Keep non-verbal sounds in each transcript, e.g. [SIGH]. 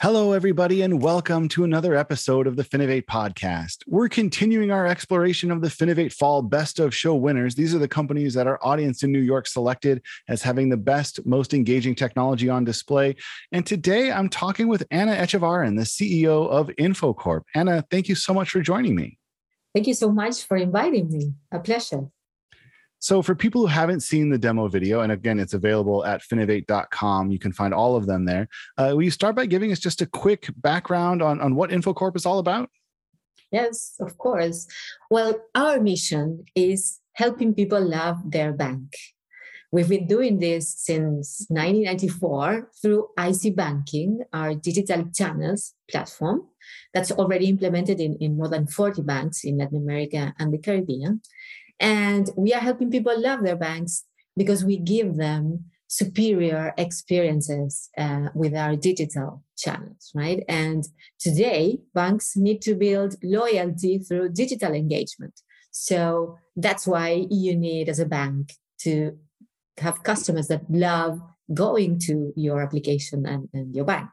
Hello, everybody, and welcome to another episode of the Finovate podcast. We're continuing our exploration of the Finovate Fall Best of Show winners. These are the companies that our audience in New York selected as having the best, most engaging technology on display. And today I'm talking with Anna Echevarren, the CEO of Infocorp. Anna, thank you so much for joining me. Thank you so much for inviting me. A pleasure. So, for people who haven't seen the demo video, and again, it's available at finovate.com, you can find all of them there. Uh, will you start by giving us just a quick background on, on what Infocorp is all about? Yes, of course. Well, our mission is helping people love their bank. We've been doing this since 1994 through IC Banking, our digital channels platform that's already implemented in, in more than 40 banks in Latin America and the Caribbean. And we are helping people love their banks because we give them superior experiences uh, with our digital channels, right? And today, banks need to build loyalty through digital engagement. So that's why you need, as a bank, to have customers that love going to your application and, and your bank.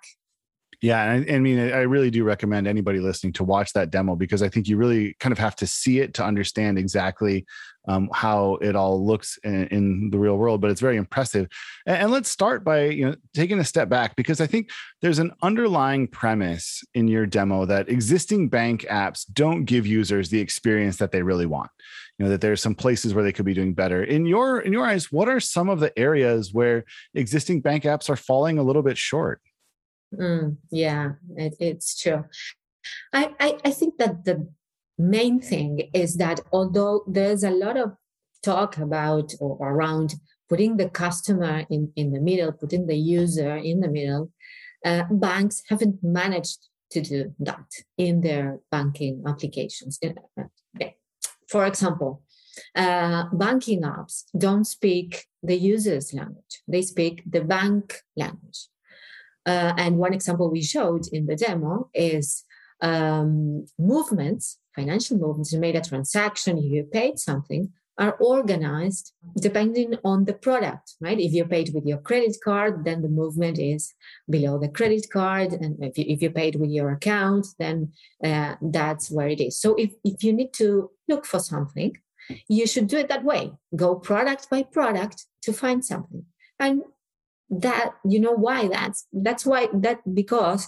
Yeah, I, I, mean, I really do recommend anybody listening to watch that demo because I think you really kind of have to see it to understand exactly um, how it all looks in, in, the real world. But it's very impressive. And, and, let's start by you know taking a step back because I think there's an underlying premise in your demo that existing bank apps don't give users the experience that they really want. You know that there's some places where they could be doing better. In your in your eyes, what are some of the areas where existing bank apps are falling a little bit short? Mm, yeah, it, it's true. I, I, I think that the main thing is that although there's a lot of talk about or around putting the customer in, in the middle, putting the user in the middle, uh, banks haven't managed to do that in their banking applications. Uh, for example, uh, banking apps don't speak the user's language, they speak the bank language. Uh, and one example we showed in the demo is um, movements, financial movements. You made a transaction, you paid something, are organized depending on the product, right? If you paid with your credit card, then the movement is below the credit card. And if you, if you paid with your account, then uh, that's where it is. So if, if you need to look for something, you should do it that way. Go product by product to find something. And that you know why that's that's why that because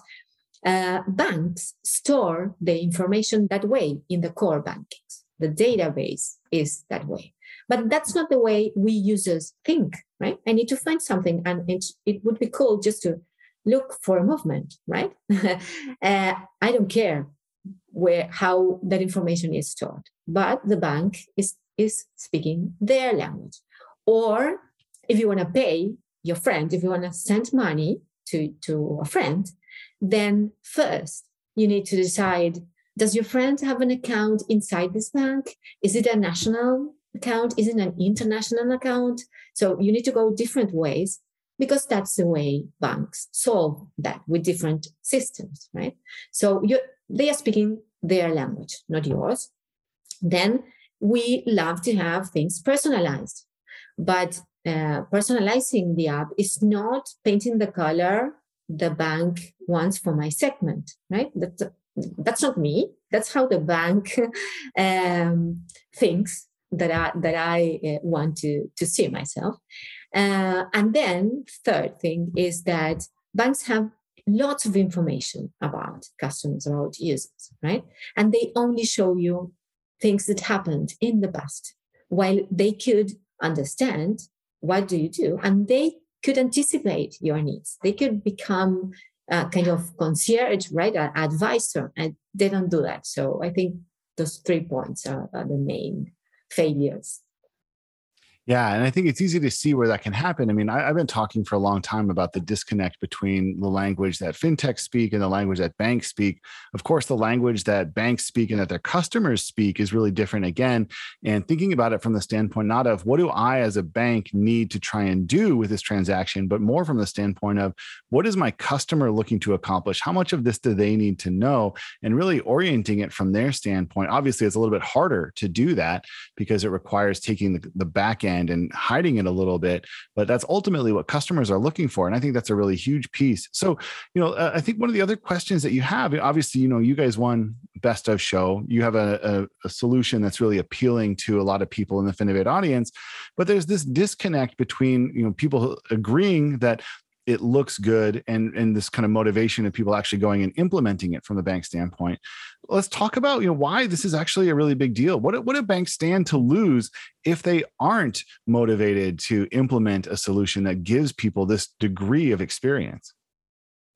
uh, banks store the information that way in the core bankings. The database is that way. But that's not the way we users think right? I need to find something and it, it would be cool just to look for a movement right? [LAUGHS] Uh, i don't care where how that information is stored but the bank is is speaking their language. Or if you want to pay your friend, if you want to send money to, to a friend, then first you need to decide does your friend have an account inside this bank? Is it a national account? Is it an international account? So you need to go different ways because that's the way banks solve that with different systems, right? So they are speaking their language, not yours. Then we love to have things personalized. But uh, personalizing the app is not painting the color the bank wants for my segment, right? That's, that's not me. That's how the bank [LAUGHS] um, thinks that I, that I uh, want to, to see myself. Uh, and then third thing is that banks have lots of information about customers, about users, right? And they only show you things that happened in the past, while they could understand what do you do? And they could anticipate your needs. They could become a kind of concierge, right? An advisor, and they don't do that. So I think those three points are, are the main failures. Yeah, and I think it's easy to see where that can happen. I mean, I, have been talking for a long time about the disconnect between the language that fintechs speak and the language that banks speak. Of course, the language that banks speak and that their customers speak is really different again. And thinking about it from the standpoint not of what do I as a bank need to try and do with this transaction, but more from the standpoint of what is my customer looking to accomplish? How much of this do they need to know? And really orienting it from their standpoint. Obviously, it's a little bit harder to do that because it requires taking the, the back end brand and hiding it a little bit but that's ultimately what customers are looking for and i think that's a really huge piece. So you know uh, i think one of the other questions that you have obviously you know you guys won best of show. You have a, a, a solution that's really appealing to a lot of people in the finovate audience but there's this disconnect between you know people agreeing that it looks good and and this kind of motivation of people actually going and implementing it from the bank standpoint. Let's talk about you know why this is actually a really big deal. What what do banks stand to lose if they aren't motivated to implement a solution that gives people this degree of experience?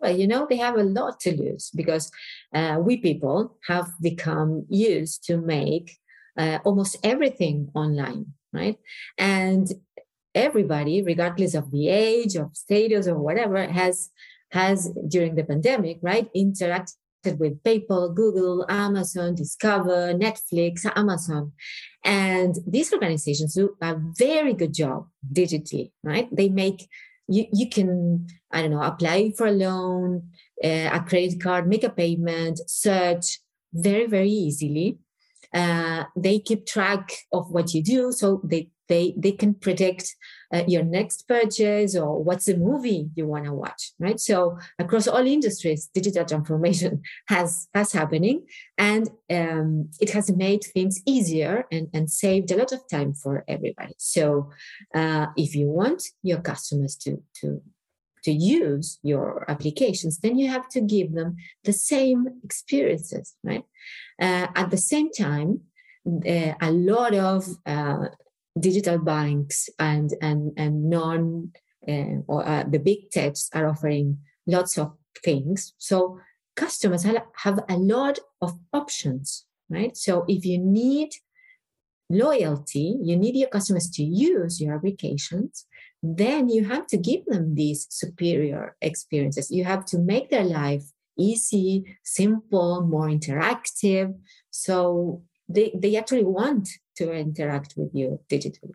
Well, you know, they have a lot to lose because uh, we people have become used to make uh, almost everything online, right? And everybody, regardless of the age, of status, or whatever, has has during the pandemic, right, interacted with PayPal, Google, Amazon, Discover, Netflix, Amazon. And these organizations do a very good job digitally, right? They make you, you can, I don't know, apply for a loan, uh, a credit card, make a payment, search very, very easily. Uh, they keep track of what you do. So they they they can predict uh, your next purchase or what's the movie you want to watch right? So across all industries digital transformation [LAUGHS] has has happening and um, it has made things easier and, and saved a lot of time for everybody. So uh, if you want your customers to to to use your applications then you have to give them the same experiences right? Uh, at the same time uh, a lot of uh, digital banks and and and non uh, or uh, the big techs are offering lots of things. So customers have a lot of options right? So if you need loyalty you need your customers to use your applications then you have to give them these superior experiences. You have to make their life easy simple more interactive. So they, they actually want to interact with you digitally.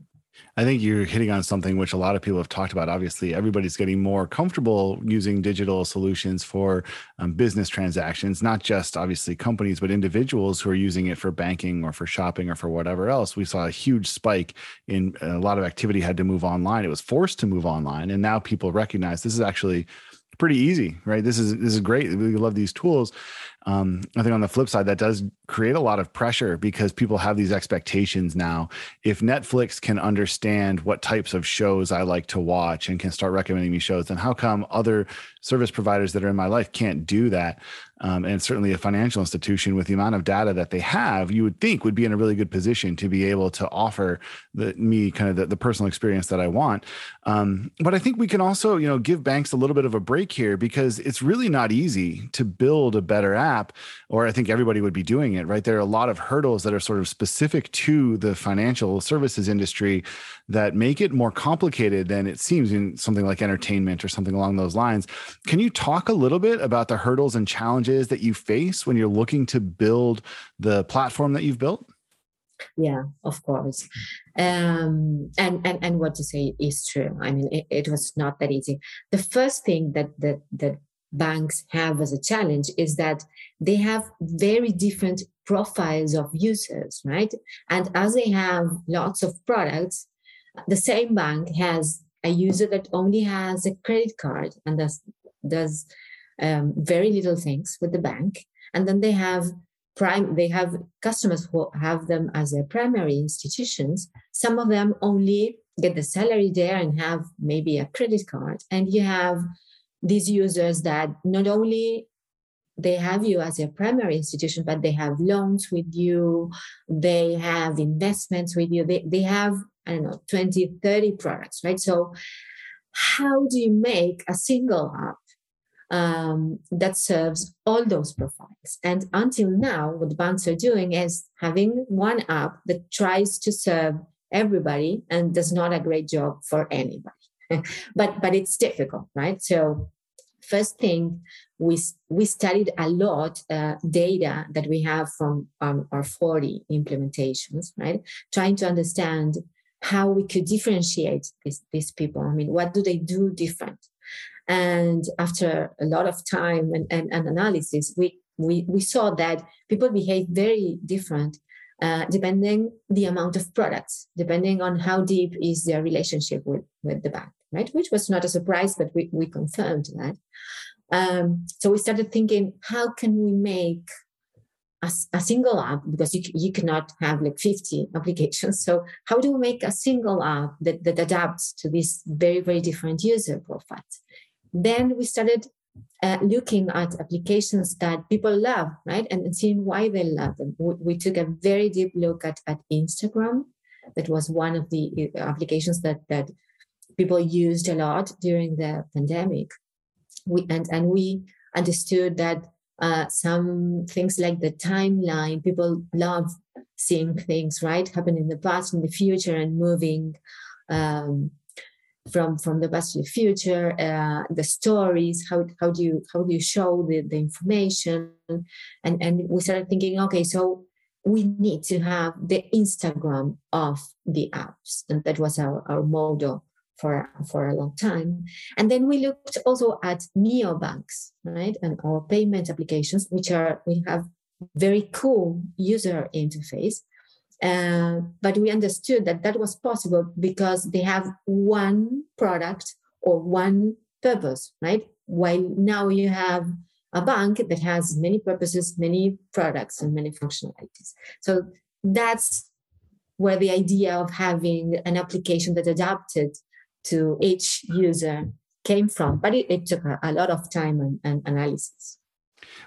I think you're hitting on something which a lot of people have talked about. Obviously, everybody's getting more comfortable using digital solutions for um, business transactions, not just obviously companies, but individuals who are using it for banking or for shopping or for whatever else. We saw a huge spike in a lot of activity had to move online. It was forced to move online. And now people recognize this is actually pretty easy, right? This is this is great. We love these tools. Um, I think on the flip side, that does create a lot of pressure because people have these expectations now. If Netflix can understand what types of shows I like to watch and can start recommending me shows, then how come other service providers that are in my life can't do that? Um, and certainly a financial institution with the amount of data that they have, you would think would be in a really good position to be able to offer the, me kind of the, the personal experience that I want. Um, but I think we can also, you know, give banks a little bit of a break here because it's really not easy to build a better app, or I think everybody would be doing it, right? There are a lot of hurdles that are sort of specific to the financial services industry that make it more complicated than it seems in something like entertainment or something along those lines. Can you talk a little bit about the hurdles and challenges that you face when you're looking to build the platform that you've built? yeah of course um, and and and what you say is true i mean it, it was not that easy the first thing that that that banks have as a challenge is that they have very different profiles of users right? And as they have lots of products the same bank has a user that only has a credit card and does does um, very little things with the bank. And then they have prime they have customers who have them as their primary institutions. Some of them only get the salary there and have maybe a credit card. And you have these users that not only they have you as their primary institution but they have loans with you they have investments with you they, they have I don't know, 20, 30 products, right? So, how do you make a single app um, that serves all those profiles? And until now, what banks are doing is having one app that tries to serve everybody and does not a great job for anybody. [LAUGHS] but but it's difficult, right? So first thing we we studied a lot uh, data that we have from um, our 40 implementations, right? Trying to understand how we could differentiate these, these people. I mean, what do they do different? And after a lot of time and, and, and analysis, we, we, we saw that people behave very different uh, depending the amount of products, depending on how deep is their relationship with, with the bank, right? Which was not a surprise, but we, we confirmed that. Um, so we started thinking, how can we make a, a, single app because you, you cannot have like 50 [LAUGHS] applications. So how do we make a single app that, that adapts to these very, very different user profiles? Then we started uh, looking at applications that people love, right? And, seeing why they love them. We, we, took a very deep look at, at Instagram. That was one of the uh, applications that, that people used a lot during the pandemic. We, and, and we understood that uh, some things like the timeline, people love seeing things, right, happen in the past, in the future, and moving um, from from the past to the future uh, the stories how, how do you how do you show the, the information? And and we started thinking okay so we need to have the instagram of the apps. And that was our, our model for for a long time. And then we looked also at neobanks right? And our payment applications which are we have very cool user interface uh, but we understood that that was possible because they have one product or one purpose, right? While now you have a bank that has many purposes, many products, and many functionalities. So that's where the idea of having an application that adapted to each user came from. But it, it took a, a, lot of time and, and analysis.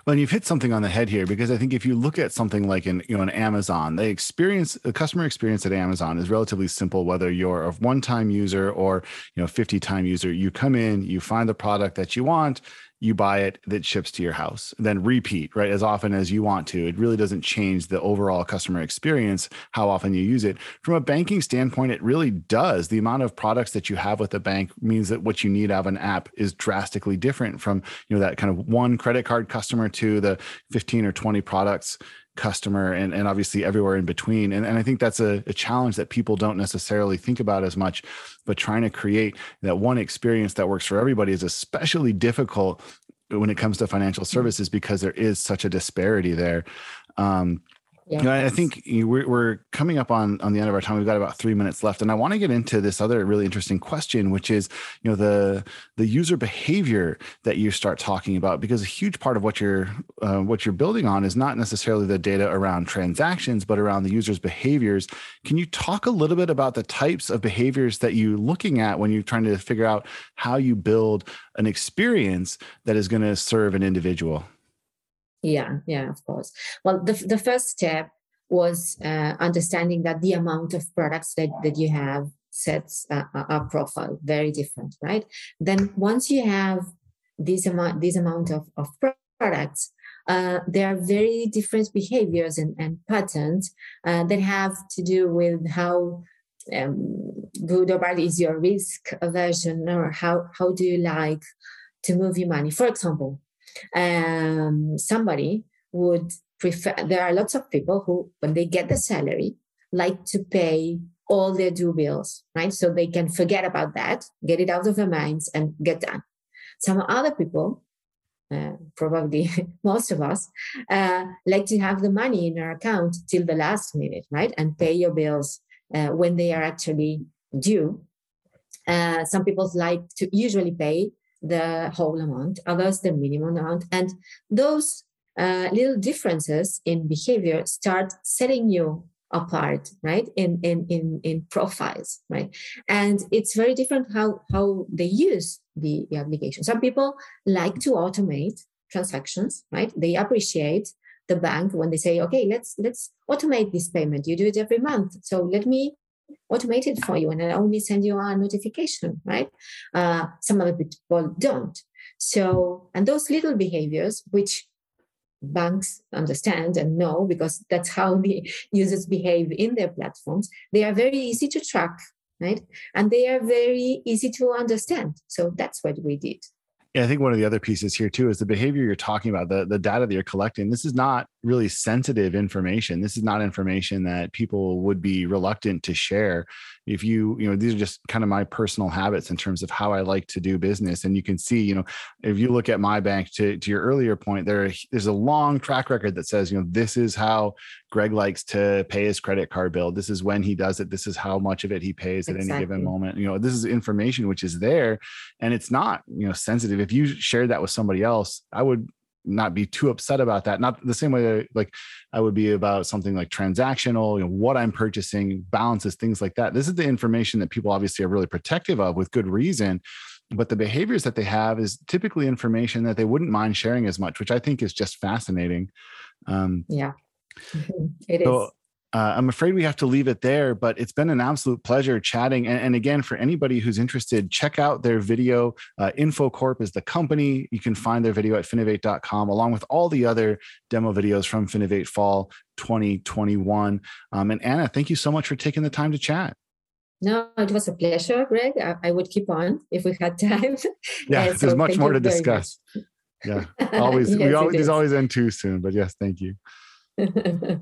Well, and you've hit something on the head here because I think if you look at something like an you know an Amazon, the experience, the customer experience at Amazon is relatively simple. Whether you're a one-time user or you know 50-time user, you come in, you find the product that you want, you buy it that ships to your house. Then repeat right? As often as you want to. It really doesn't change the overall customer experience how often you use it. From a banking standpoint it really does. The amount of products that you have with the bank means that what you need out of an app is drastically different from you know that kind of one credit card customer to the 15 or 20 products customer and, and obviously everywhere in between. And, and I think that's a, a, challenge that people don't necessarily think about as much, but trying to create that one experience that works for everybody is especially difficult when it comes to financial mm-hmm. services because there is such a disparity there. Um, yeah. I think we're, we're coming up on, on the end of our time. We've got about three minutes left, and I want to get into this other really interesting question, which is, you know, the the user behavior that you start talking about, because a huge part of what you're uh, what you're building on is not necessarily the data around transactions, but around the user's behaviors. Can you talk a little bit about the types of behaviors that you're looking at when you're trying to figure out how you build an experience that is going to serve an individual? Yeah, yeah, of course. Well, the, the first step was uh, understanding that the amount of products that, that you have sets a, a, profile very different, right? Then once you have this amount, this amount of, of products, uh, there are very different behaviors and, and patterns uh, that have to do with how um, good or bad is your risk aversion or how, how do you like to move your money. For example, um, somebody would prefer there are lots of people who when they get the salary like to pay all their due bills right? So they can forget about that get it out of their minds and get done. Some other people uh, probably [LAUGHS] most of us uh, like to have the money in our account till the last minute right? And pay your bills uh, when they are actually due. Uh, some people like to usually pay the whole amount, others the minimum amount. And those uh, little differences in behavior start setting you apart right? In in in in profiles right? And it's very different how how they use the, the application. Some people like to automate transactions right? They appreciate the bank when they say okay let's let's automate this payment. You do it every month. So let me automate it for you and I only send you a notification, right? Uh, some other people don't. So, and those little behaviors, which banks understand and know because that's how the [LAUGHS] users behave in their platforms they are very easy to track right and they are very easy to understand so that's what we did yeah, I think one of the other pieces here too is the behavior you're talking about, the, the data that you're collecting. This is not really sensitive information. This is not information that people would be reluctant to share. If you, you know, these are just kind of my personal habits in terms of how I like to do business. And you can see, you know, if you look at my bank to, to your earlier point, there there's a long track record that says, you know, this is how Greg likes to pay his credit card bill. This is when he does it. This is how much of it he pays at exactly. any given moment. You know, this is information which is there and it's not, you know, sensitive. If you shared that with somebody else, I would not be too upset about that. Not the same way that like I would be about something like transactional, you know, what I'm purchasing, balances, things like that. This is the information that people obviously are really protective of with good reason. But the behaviors that they have is typically information that they wouldn't mind sharing as much, which I think is just fascinating. Um, yeah, it so, is uh, I'm afraid we have to leave it there, but it's been an absolute pleasure chatting. And, and again, for anybody who's interested, check out their video. Uh, InfoCorp is the company. You can find their video at finovate.com, along with all the other demo videos from Finovate Fall 2021. Um, and Anna, thank you so much for taking the time to chat. No, it was a pleasure, Greg. I, I would keep on if we had [LAUGHS] time. Yeah, so there's much more to discuss. Much. Yeah, [LAUGHS] always. yes, we always, there's always end too soon, but yes, thank you. [LAUGHS]